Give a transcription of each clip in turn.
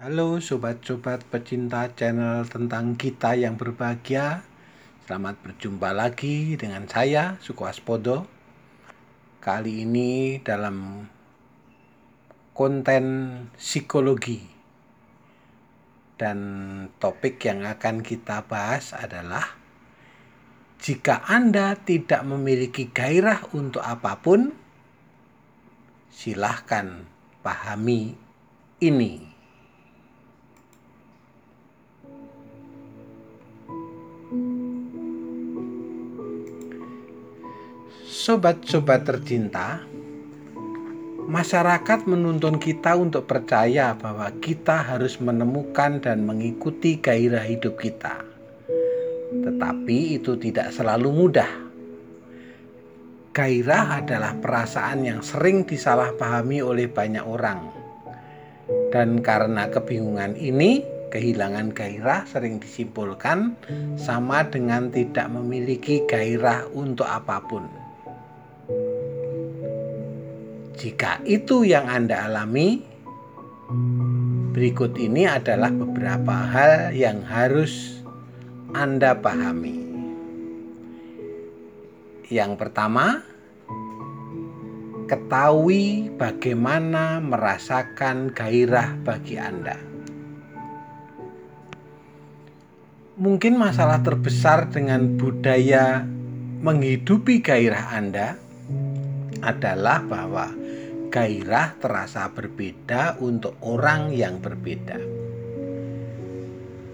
Halo sobat-sobat pecinta channel tentang kita yang berbahagia. Selamat berjumpa lagi dengan saya Suko Aspodo. Kali ini dalam konten psikologi. Dan topik yang akan kita bahas adalah Jika Anda tidak memiliki gairah untuk apa pun Silahkan pahami ini Sobat-sobat tercinta, masyarakat menuntun kita untuk percaya bahwa kita harus menemukan dan mengikuti gairah hidup kita. Tetapi itu tidak selalu mudah. Gairah adalah perasaan yang sering disalahpahami oleh banyak orang. Dan karena kebingungan ini, kehilangan gairah sering disimpulkan sama dengan tidak memiliki gairah untuk apa pun. Jika itu yang Anda alami, berikut ini adalah beberapa hal yang harus Anda pahami. Yang pertama, ketahui bagaimana merasakan gairah bagi Anda. Mungkin masalah terbesar dengan budaya menghidupi gairah Anda adalah bahwa gairah terasa berbeda untuk orang yang berbeda.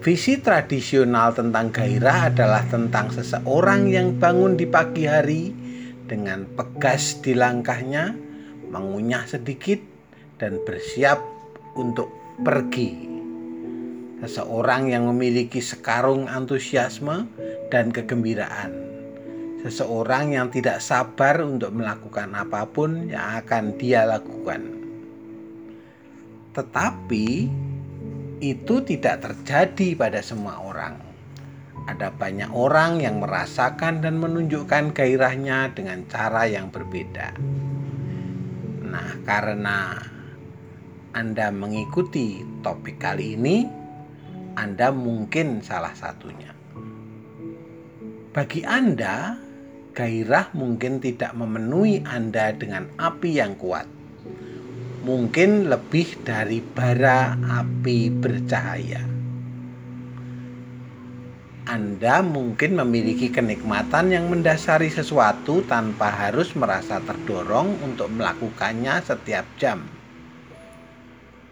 Visi tradisional tentang gairah adalah tentang seseorang yang bangun di pagi hari dengan pegas di langkahnya, mengunyah sedikit, dan bersiap untuk pergi. Seseorang yang memiliki sekarung antusiasme dan kegembiraan seseorang yang tidak sabar untuk melakukan apa pun yang akan dia lakukan. Tetapi itu tidak terjadi pada semua orang. Ada banyak orang yang merasakan dan menunjukkan gairahnya dengan cara yang berbeda. Nah, karena Anda mengikuti topik kali ini, Anda mungkin salah satunya. Bagi Anda, gairah mungkin tidak memenuhi Anda dengan api yang kuat. Mungkin lebih dari bara api bercahaya. Anda mungkin memiliki kenikmatan yang mendasari sesuatu tanpa harus merasa terdorong untuk melakukannya setiap jam.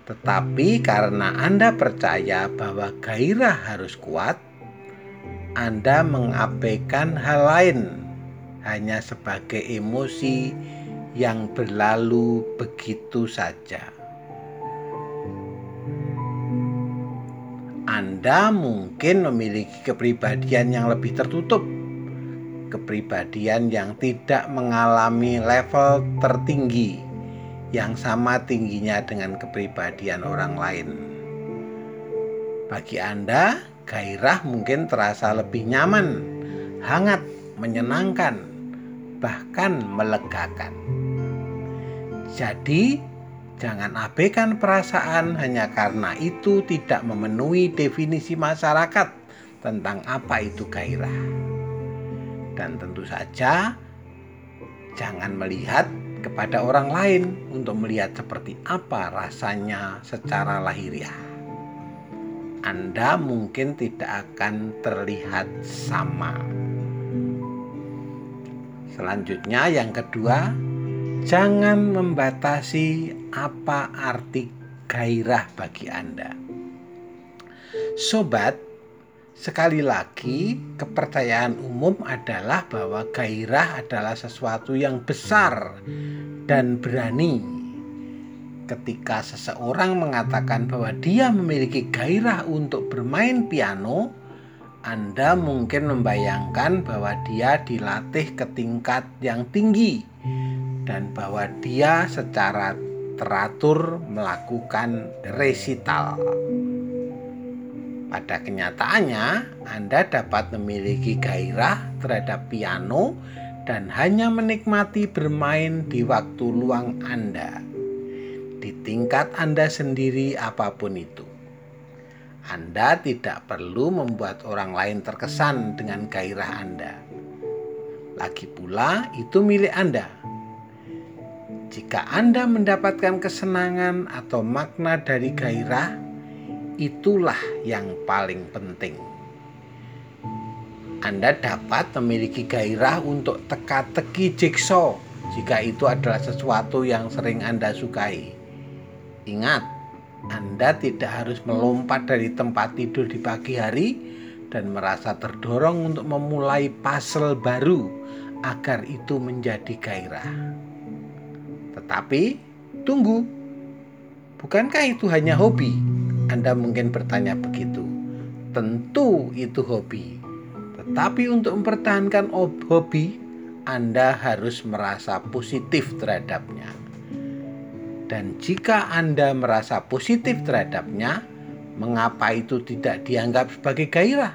Tetapi karena Anda percaya bahwa gairah harus kuat, Anda mengabaikan hal lain hanya sebagai emosi yang berlalu begitu saja. Anda mungkin memiliki kepribadian yang lebih tertutup, kepribadian yang tidak mengalami level tertinggi yang sama tingginya dengan kepribadian orang lain. Bagi Anda, gairah mungkin terasa lebih nyaman, hangat, menyenangkan, bahkan melegakan. Jadi, jangan abaikan perasaan hanya karena itu tidak memenuhi definisi masyarakat tentang apa itu gairah. Dan tentu saja, jangan melihat kepada orang lain untuk melihat seperti apa rasanya secara lahiriah. Anda mungkin tidak akan terlihat sama. Selanjutnya, yang kedua, jangan membatasi apa arti gairah bagi Anda. Sobat, sekali lagi, kepercayaan umum adalah bahwa gairah adalah sesuatu yang besar dan berani. Ketika seseorang mengatakan bahwa dia memiliki gairah untuk bermain piano, anda mungkin membayangkan bahwa dia dilatih ke tingkat yang tinggi dan bahwa dia secara teratur melakukan resital. Pada kenyataannya, Anda dapat memiliki gairah terhadap piano dan hanya menikmati bermain di waktu luang Anda, di tingkat Anda sendiri, apa pun itu. Anda tidak perlu membuat orang lain terkesan dengan gairah Anda. Lagi pula, itu milik Anda. Jika Anda mendapatkan kesenangan atau makna dari gairah, itulah yang paling penting. Anda dapat memiliki gairah untuk teka-teki jigsaw jika itu adalah sesuatu yang sering Anda sukai. Ingat, Anda tidak harus melompat dari tempat tidur di pagi hari dan merasa terdorong untuk memulai puzzle baru agar itu menjadi gairah. Tetapi, tunggu. Bukankah itu hanya hobi? Anda mungkin bertanya begitu. Tentu itu hobi. Tetapi untuk mempertahankan hobi, Anda harus merasa positif terhadapnya. Dan jika Anda merasa positif terhadapnya, mengapa itu tidak dianggap sebagai gairah?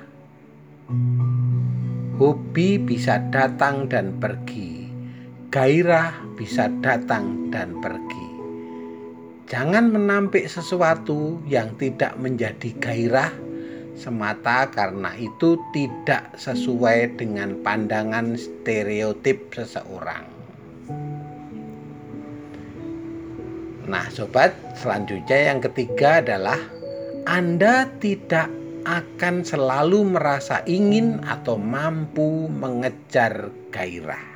Hobi bisa datang dan pergi, gairah bisa datang dan pergi. Jangan menampik sesuatu yang tidak menjadi gairah semata karena itu tidak sesuai dengan pandangan stereotip seseorang. Nah, sobat, selanjutnya yang ketiga adalah Anda tidak akan selalu merasa ingin atau mampu mengejar gairah.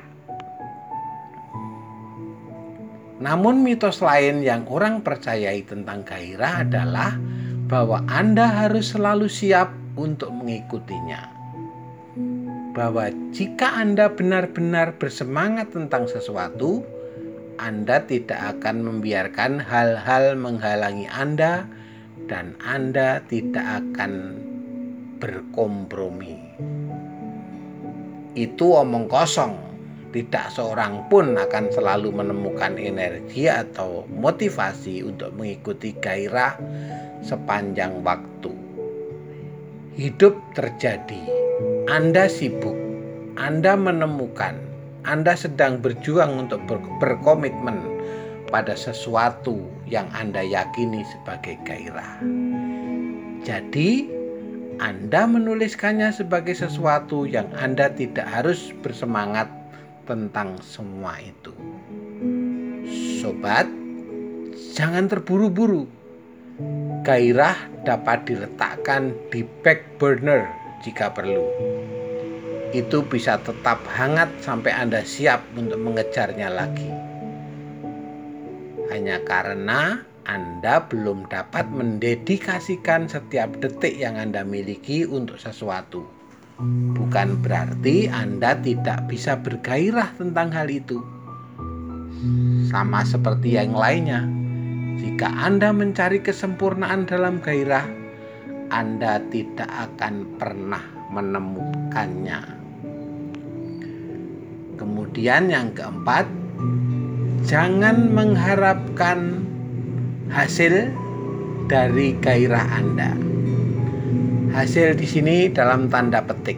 Namun mitos lain yang orang percayai tentang gairah adalah bahwa Anda harus selalu siap untuk mengikutinya. Bahwa jika Anda benar-benar bersemangat tentang sesuatu, Anda tidak akan membiarkan hal-hal menghalangi Anda dan Anda tidak akan berkompromi. Itu omong kosong. Tidak seorang pun akan selalu menemukan energi atau motivasi untuk mengikuti gairah sepanjang waktu. Hidup terjadi, Anda sibuk, Anda menemukan, Anda sedang berjuang untuk berkomitmen pada sesuatu yang Anda yakini sebagai gairah. Jadi, Anda menuliskannya sebagai sesuatu yang Anda tidak harus bersemangat tentang semua itu. Sobat, jangan terburu-buru. Gairah dapat diletakkan di back burner jika perlu. Itu bisa tetap hangat sampai Anda siap untuk mengejarnya lagi hanya karena Anda belum dapat mendedikasikan setiap detik yang Anda miliki untuk sesuatu. Bukan berarti Anda tidak bisa bergairah tentang hal itu. Sama seperti yang lainnya, jika Anda mencari kesempurnaan dalam gairah, Anda tidak akan pernah menemukannya. Kemudian, yang keempat, jangan mengharapkan hasil dari gairah Anda. Hasil di sini dalam tanda petik.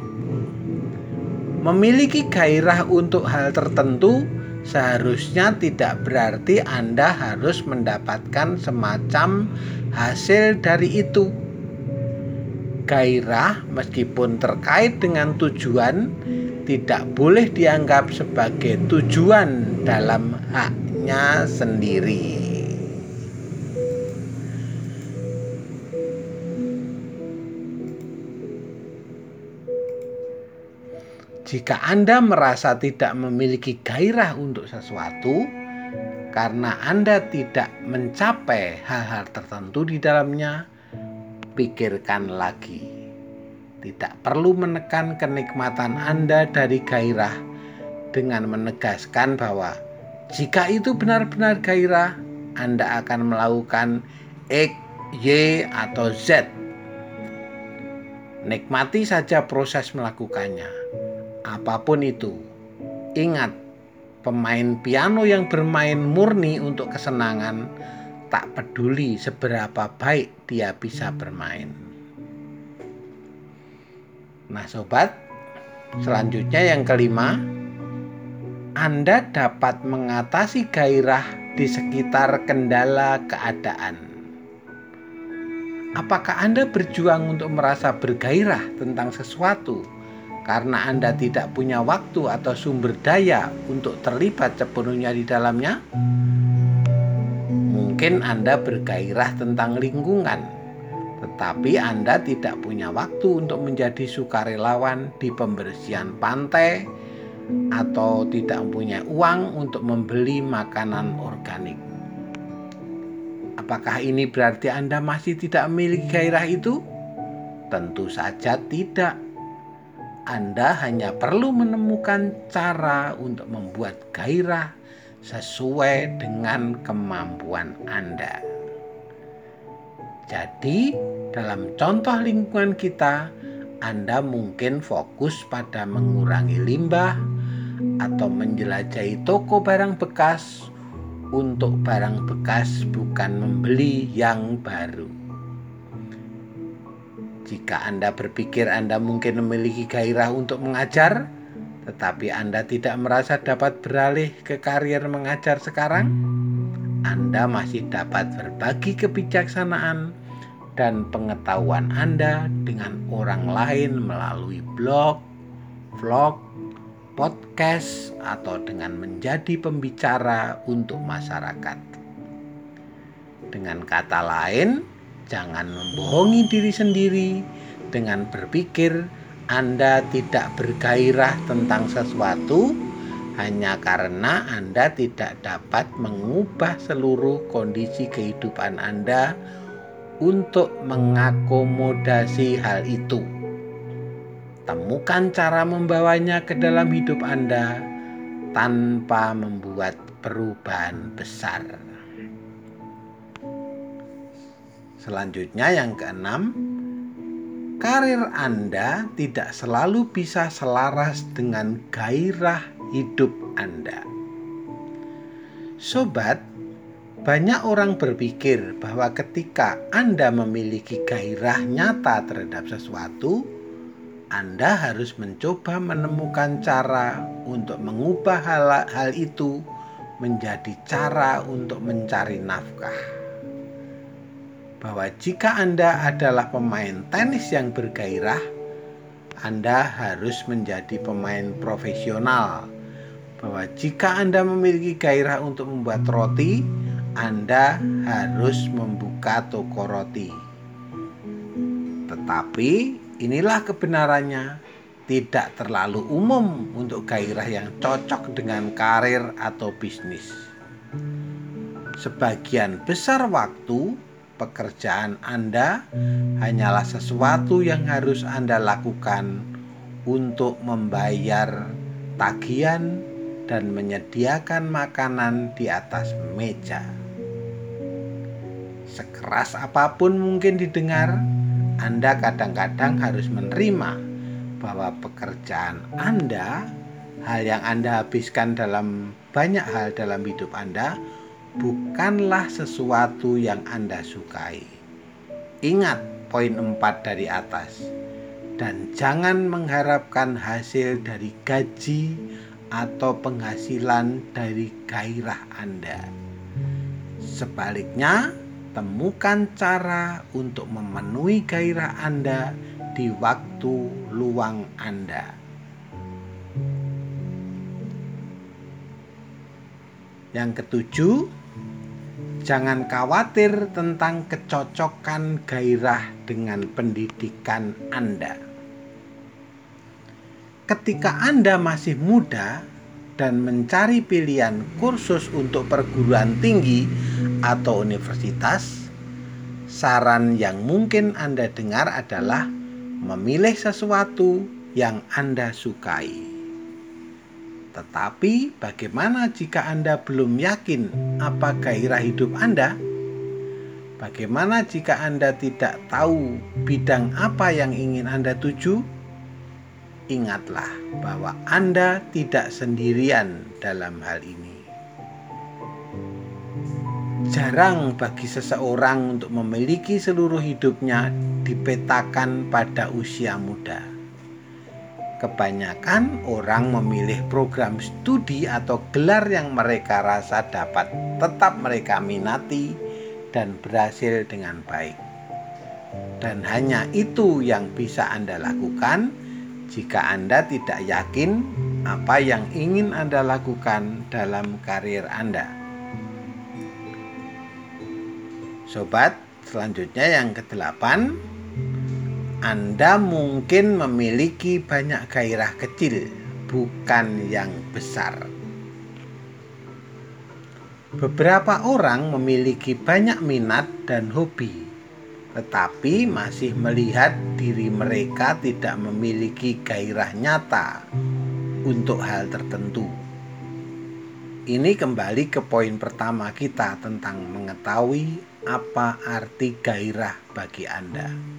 Memiliki gairah untuk hal tertentu seharusnya tidak berarti Anda harus mendapatkan semacam hasil dari itu. Gairah meskipun terkait dengan tujuan tidak boleh dianggap sebagai tujuan dalam haknya sendiri. Jika Anda merasa tidak memiliki gairah untuk sesuatu karena Anda tidak mencapai hal-hal tertentu di dalamnya, pikirkan lagi tidak perlu menekan kenikmatan Anda dari gairah dengan menegaskan bahwa jika itu benar-benar gairah, Anda akan melakukan X, Y, atau Z. Nikmati saja proses melakukannya. Apa pun itu. Ingat, pemain piano yang bermain murni untuk kesenangan tak peduli seberapa baik dia bisa bermain. Nah, sobat, selanjutnya yang kelima, Anda dapat mengatasi gairah di sekitar kendala keadaan. Apakah Anda berjuang untuk merasa bergairah tentang sesuatu karena Anda tidak punya waktu atau sumber daya untuk terlibat sepenuhnya di dalamnya? Mungkin Anda bergairah tentang lingkungan, tetapi Anda tidak punya waktu untuk menjadi sukarelawan di pembersihan pantai atau tidak punya uang untuk membeli makanan organik. Apakah ini berarti Anda masih tidak memiliki gairah itu? Tentu saja tidak. Anda hanya perlu menemukan cara untuk membuat gairah sesuai dengan kemampuan Anda. Jadi, dalam contoh lingkungan kita, Anda mungkin fokus pada mengurangi limbah atau menjelajahi toko barang bekas untuk barang bekas, bukan membeli yang baru. Jika Anda berpikir Anda mungkin memiliki gairah untuk mengajar, tetapi Anda tidak merasa dapat beralih ke karier mengajar sekarang, Anda masih dapat berbagi kebijaksanaan dan pengetahuan Anda dengan orang lain melalui blog, vlog, podcast, atau dengan menjadi pembicara untuk masyarakat. Dengan kata lain, jangan membohongi diri sendiri dengan berpikir anda tidak bergairah tentang sesuatu hanya karena Anda tidak dapat mengubah seluruh kondisi kehidupan Anda untuk mengakomodasi hal itu. Temukan cara membawanya ke dalam hidup Anda tanpa membuat perubahan besar. Selanjutnya, yang keenam, karir Anda tidak selalu bisa selaras dengan gairah hidup Anda. Sobat, banyak orang berpikir bahwa ketika Anda memiliki gairah nyata terhadap sesuatu, Anda harus mencoba menemukan cara untuk mengubah hal, hal itu menjadi cara untuk mencari nafkah bahwa jika Anda adalah pemain tenis yang bergairah, Anda harus menjadi pemain profesional. Bahwa jika Anda memiliki gairah untuk membuat roti, Anda harus membuka toko roti. Tetapi inilah kebenarannya, tidak terlalu umum untuk gairah yang cocok dengan karir atau bisnis. Sebagian besar waktu pekerjaan Anda hanyalah sesuatu yang harus Anda lakukan untuk membayar tagihan dan menyediakan makanan di atas meja. Sekeras apa pun mungkin didengar, Anda kadang-kadang harus menerima bahwa pekerjaan Anda, hal yang Anda habiskan dalam banyak hal dalam hidup Anda, bukanlah sesuatu yang Anda sukai. Ingat poin 4 dari atas. Dan jangan mengharapkan hasil dari gaji atau penghasilan dari gairah Anda. Sebaliknya, temukan cara untuk memenuhi gairah Anda di waktu luang Anda. Yang ketujuh, Jangan khawatir tentang kecocokan gairah dengan pendidikan Anda. Ketika Anda masih muda dan mencari pilihan kursus untuk perguruan tinggi atau universitas, saran yang mungkin Anda dengar adalah memilih sesuatu yang Anda sukai. Tetapi, bagaimana jika Anda belum yakin apa gairah hidup Anda? Bagaimana jika Anda tidak tahu bidang apa yang ingin Anda tuju? Ingatlah bahwa Anda tidak sendirian dalam hal ini. Jarang bagi seseorang untuk memiliki seluruh hidupnya dipetakan pada usia muda Kebanyakan orang memilih program studi atau gelar yang mereka rasa dapat tetap mereka minati dan berhasil dengan baik. dan hanya itu yang bisa Anda lakukan jika Anda tidak yakin apa yang ingin Anda lakukan dalam karir Anda. Sobat, selanjutnya yang kedelapan, Anda mungkin memiliki banyak gairah kecil, bukan yang besar. Beberapa orang memiliki banyak minat dan hobi, tetapi masih melihat diri mereka tidak memiliki gairah nyata untuk hal tertentu. Ini kembali ke poin pertama kita tentang mengetahui apa arti gairah bagi Anda.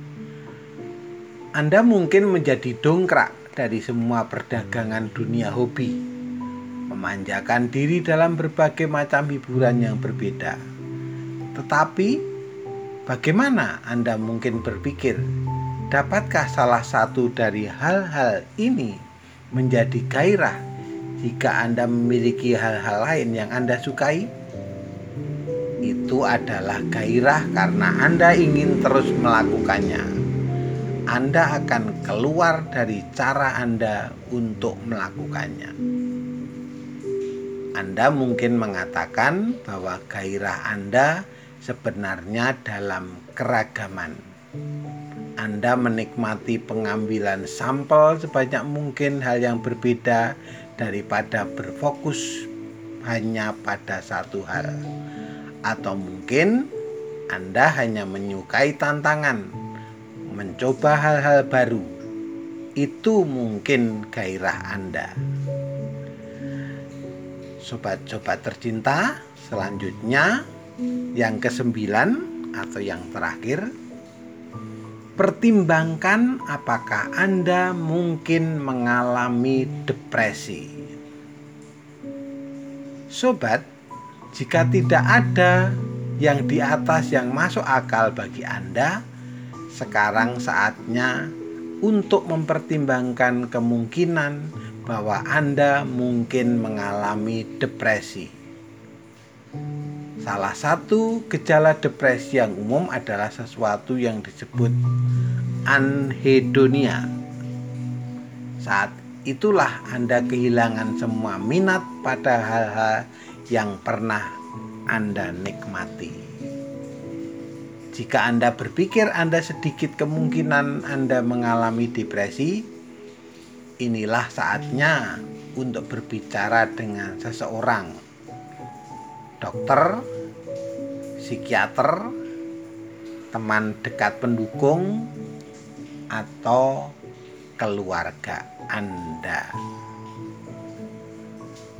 Anda mungkin menjadi dongkrak dari semua perdagangan dunia hobi, memanjakan diri dalam berbagai macam hiburan yang berbeda. Tetapi Bagaimana Anda mungkin berpikir, dapatkah salah satu dari hal-hal ini menjadi gairah jika Anda memiliki hal-hal lain yang Anda sukai? Itu adalah gairah karena Anda ingin terus melakukannya. Anda akan keluar dari cara Anda untuk melakukannya. Anda mungkin mengatakan bahwa gairah Anda sebenarnya dalam keragaman. Anda menikmati pengambilan sampel sebanyak mungkin hal yang berbeda daripada berfokus hanya pada satu hal. Atau mungkin Anda hanya menyukai tantangan, mencoba hal-hal baru. Itu mungkin gairah Anda. Sobat-sobat tercinta, selanjutnya yang kesembilan atau yang terakhir, pertimbangkan apakah Anda mungkin mengalami depresi. Sobat, jika tidak ada yang di atas yang masuk akal bagi Anda, sekarang saatnya untuk mempertimbangkan kemungkinan bahwa Anda mungkin mengalami depresi. Salah satu gejala depresi yang umum adalah sesuatu yang disebut anhedonia. Saat itulah Anda kehilangan semua minat pada hal-hal yang pernah Anda nikmati. Jika Anda berpikir Anda sedikit kemungkinan Anda mengalami depresi, inilah saatnya untuk berbicara dengan seseorang, dokter, psikiater, teman dekat pendukung, atau keluarga Anda.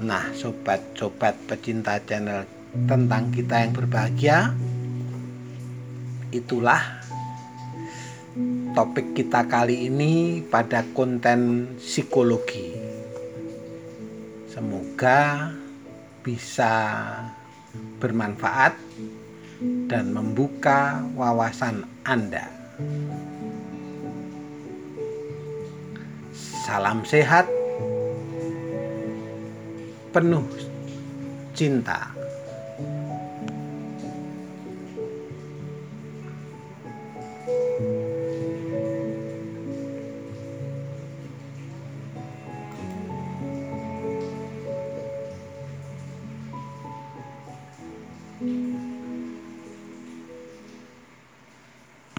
Nah, sobat-sobat pecinta channel tentang kita yang berbahagia, itulah topik kita kali ini pada konten psikologi. Semoga bisa bermanfaat dan membuka wawasan Anda. Salam sehat, penuh cinta.